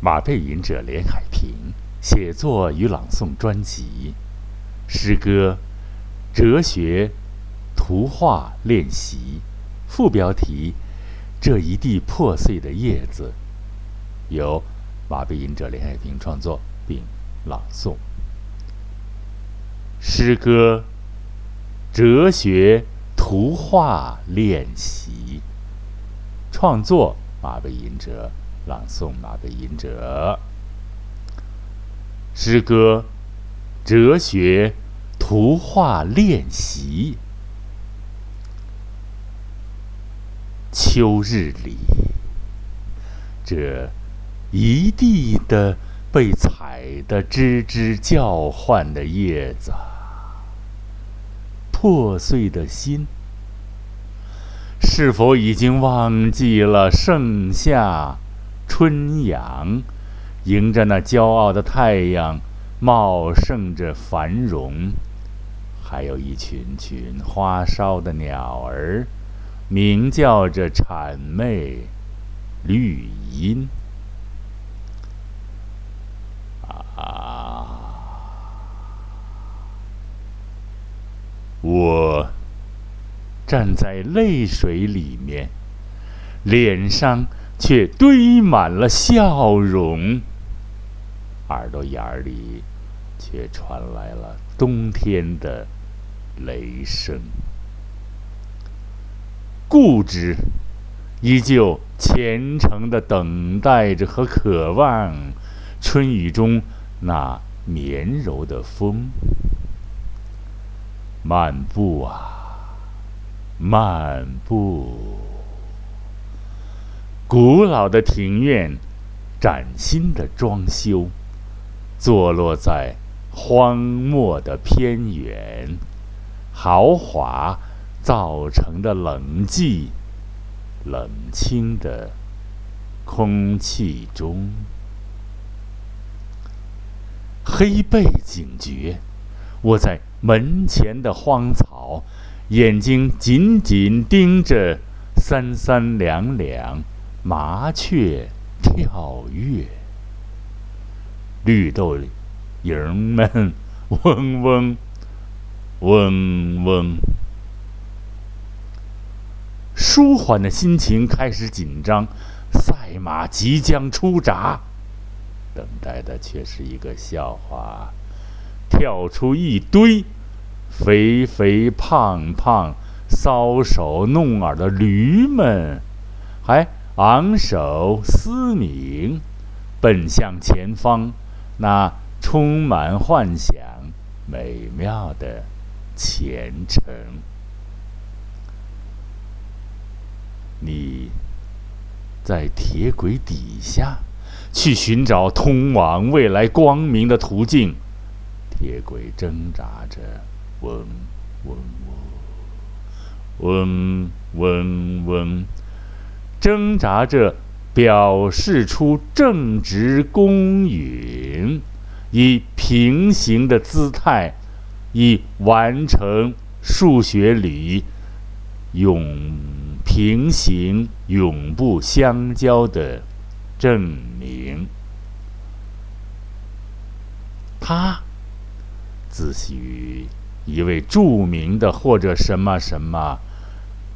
马背吟者连海平写作与朗诵专辑，诗歌《哲学图画练习》，副标题《这一地破碎的叶子》，由马背吟者连海平创作并朗诵。诗歌《哲学图画练习》，创作马背吟者。朗诵马背吟者诗歌《哲学图画练习》。秋日里，这一地的被踩得吱吱叫唤的叶子，破碎的心，是否已经忘记了盛夏？春阳，迎着那骄傲的太阳，茂盛着繁荣；还有一群群花梢的鸟儿，鸣叫着谄媚绿荫。啊！我站在泪水里面，脸上。却堆满了笑容，耳朵眼儿里却传来了冬天的雷声。固执，依旧虔诚的等待着和渴望春雨中那绵柔的风。漫步啊，漫步。古老的庭院，崭新的装修，坐落在荒漠的偏远，豪华造成的冷寂，冷清的空气中，黑背警觉，卧在门前的荒草，眼睛紧紧盯着三三两两。麻雀跳跃，绿豆蝇们嗡嗡嗡嗡。舒缓的心情开始紧张，赛马即将出闸，等待的却是一个笑话：跳出一堆肥肥胖胖、搔首弄耳的驴们，还。昂首嘶鸣，奔向前方，那充满幻想、美妙的前程。你在铁轨底下，去寻找通往未来光明的途径。铁轨挣扎着，嗡嗡嗡，嗡嗡嗡。挣扎着，表示出正直公允，以平行的姿态，以完成数学里永平行、永不相交的证明。他自诩一位著名的或者什么什么，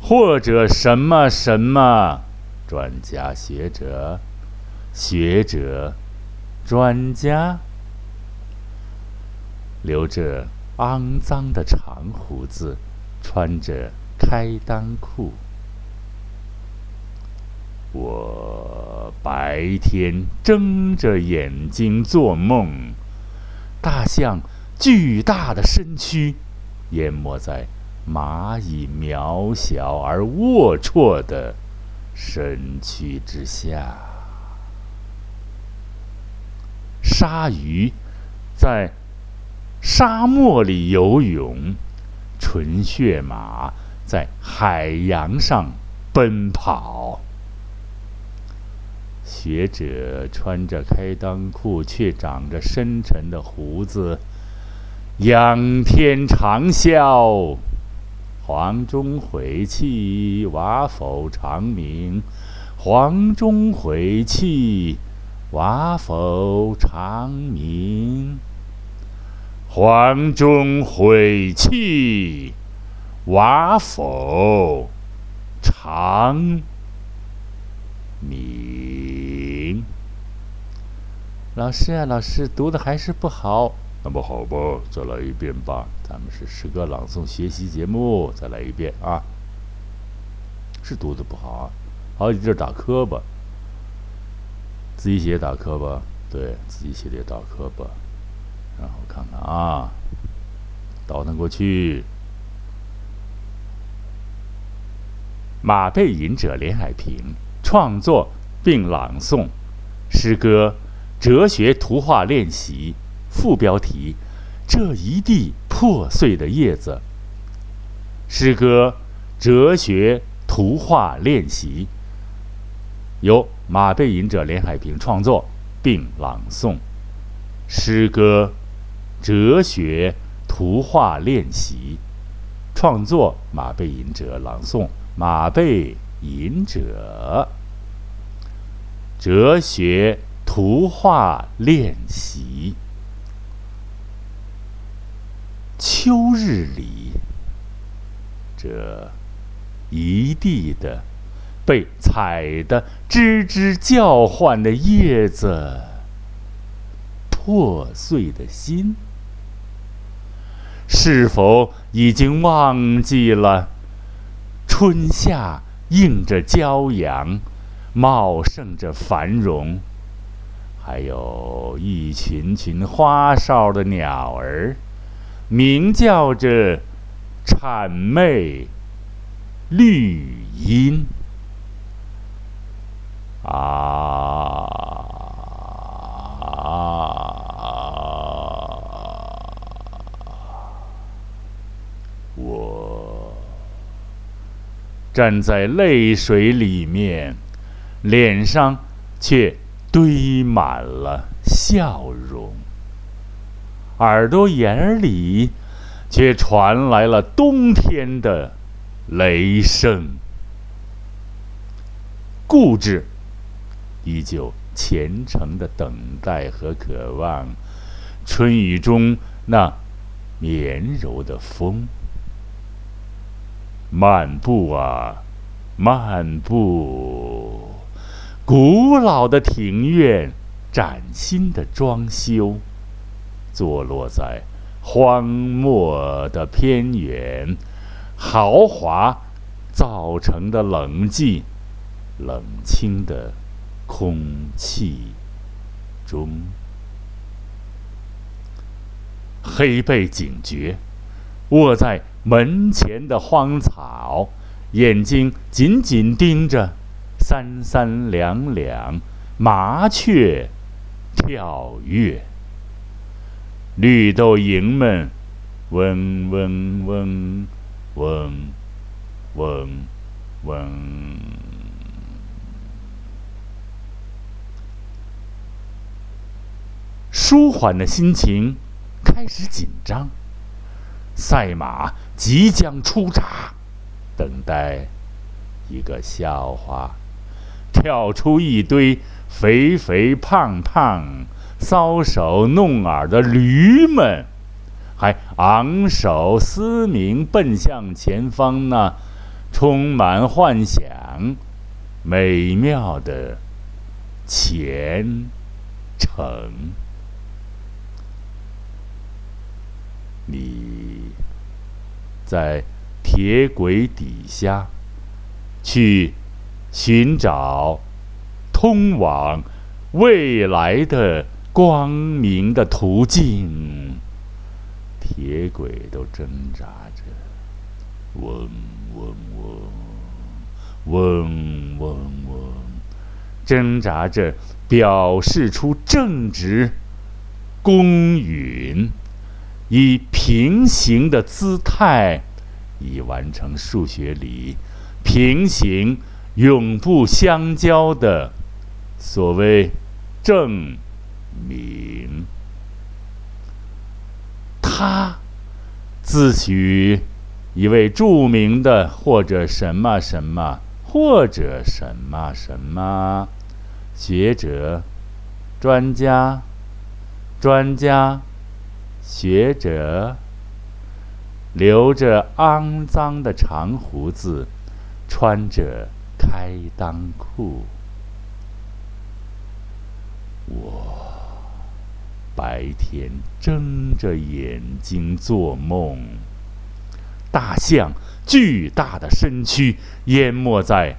或者什么什么。专家学者，学者，专家，留着肮脏的长胡子，穿着开裆裤。我白天睁着眼睛做梦，大象巨大的身躯淹没在蚂蚁渺小而龌龊的。身躯之下，鲨鱼在沙漠里游泳，纯血马在海洋上奔跑。学者穿着开裆裤，却长着深沉的胡子，仰天长啸。黄钟回气，瓦否长鸣？黄钟回气，瓦否长鸣？黄钟晦气，瓦否长鸣？老师啊，老师读的还是不好。那么好吧，再来一遍吧。咱们是诗歌朗诵学习节目，再来一遍啊。是读的不好啊，好几地儿打磕巴。自己写打磕巴，对自己写的也打磕巴。然后看看啊，倒腾过去。马背吟者连海平创作并朗诵诗歌《哲学图画练习》，副标题：这一地破碎的叶子。诗歌《哲学图画练习》由马背吟者连海平创作并朗诵诗歌。哲学图画练习，创作马背吟者朗诵马背吟者。哲学图画练习。秋日里，这一地的被踩得吱吱叫唤的叶子，破碎的心。是否已经忘记了春夏映着骄阳，茂盛着繁荣，还有一群群花哨的鸟儿，鸣叫着谄媚绿荫啊！我站在泪水里面，脸上却堆满了笑容，耳朵眼里却传来了冬天的雷声。固执，依旧虔诚的等待和渴望，春雨中那绵柔的风。漫步啊，漫步，古老的庭院，崭新的装修，坐落在荒漠的偏远，豪华造成的冷寂，冷清的空气中，黑背警觉，卧在。门前的荒草，眼睛紧紧盯着三三两两麻雀跳跃。绿豆蝇们嗡嗡嗡嗡嗡嗡，舒缓的心情开始紧张。赛马即将出闸，等待一个笑话，跳出一堆肥肥胖胖、搔首弄耳的驴们，还昂首嘶鸣，奔向前方那充满幻想、美妙的前程。你在铁轨底下去寻找通往未来的光明的途径，铁轨都挣扎着，嗡嗡嗡，嗡嗡嗡，挣扎着表示出正直、公允。以平行的姿态，以完成数学里平行永不相交的所谓正明。他自诩一位著名的或者什么什么或者什么什么学者，专家，专家，学者，留着肮脏的长胡子，穿着开裆裤。我白天睁着眼睛做梦，大象巨大的身躯淹没在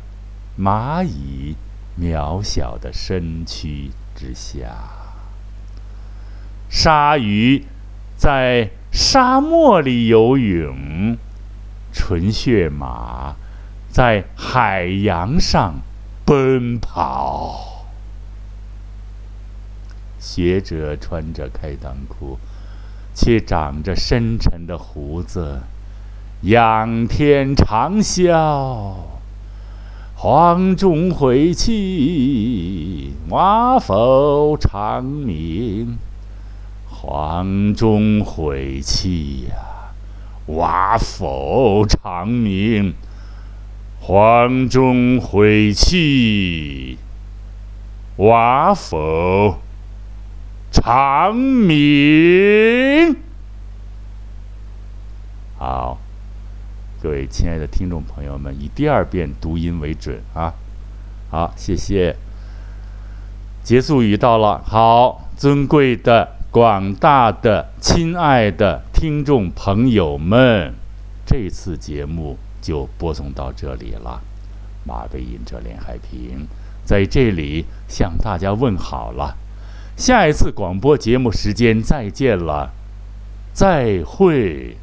蚂蚁渺小的身躯之下，鲨鱼在沙漠里游泳，纯血马在海洋上奔跑。学者穿着开裆裤，却长着深沉的胡子，仰天长啸：“黄钟回气，瓦否长鸣？黄钟回气呀，瓦否长鸣？黄钟回气，瓦否？”长鸣。好，各位亲爱的听众朋友们，以第二遍读音为准啊！好，谢谢。结束语到了，好，尊贵的、广大的、亲爱的听众朋友们，这次节目就播送到这里了。马背吟者连海平在这里向大家问好了。下一次广播节目时间再见了，再会。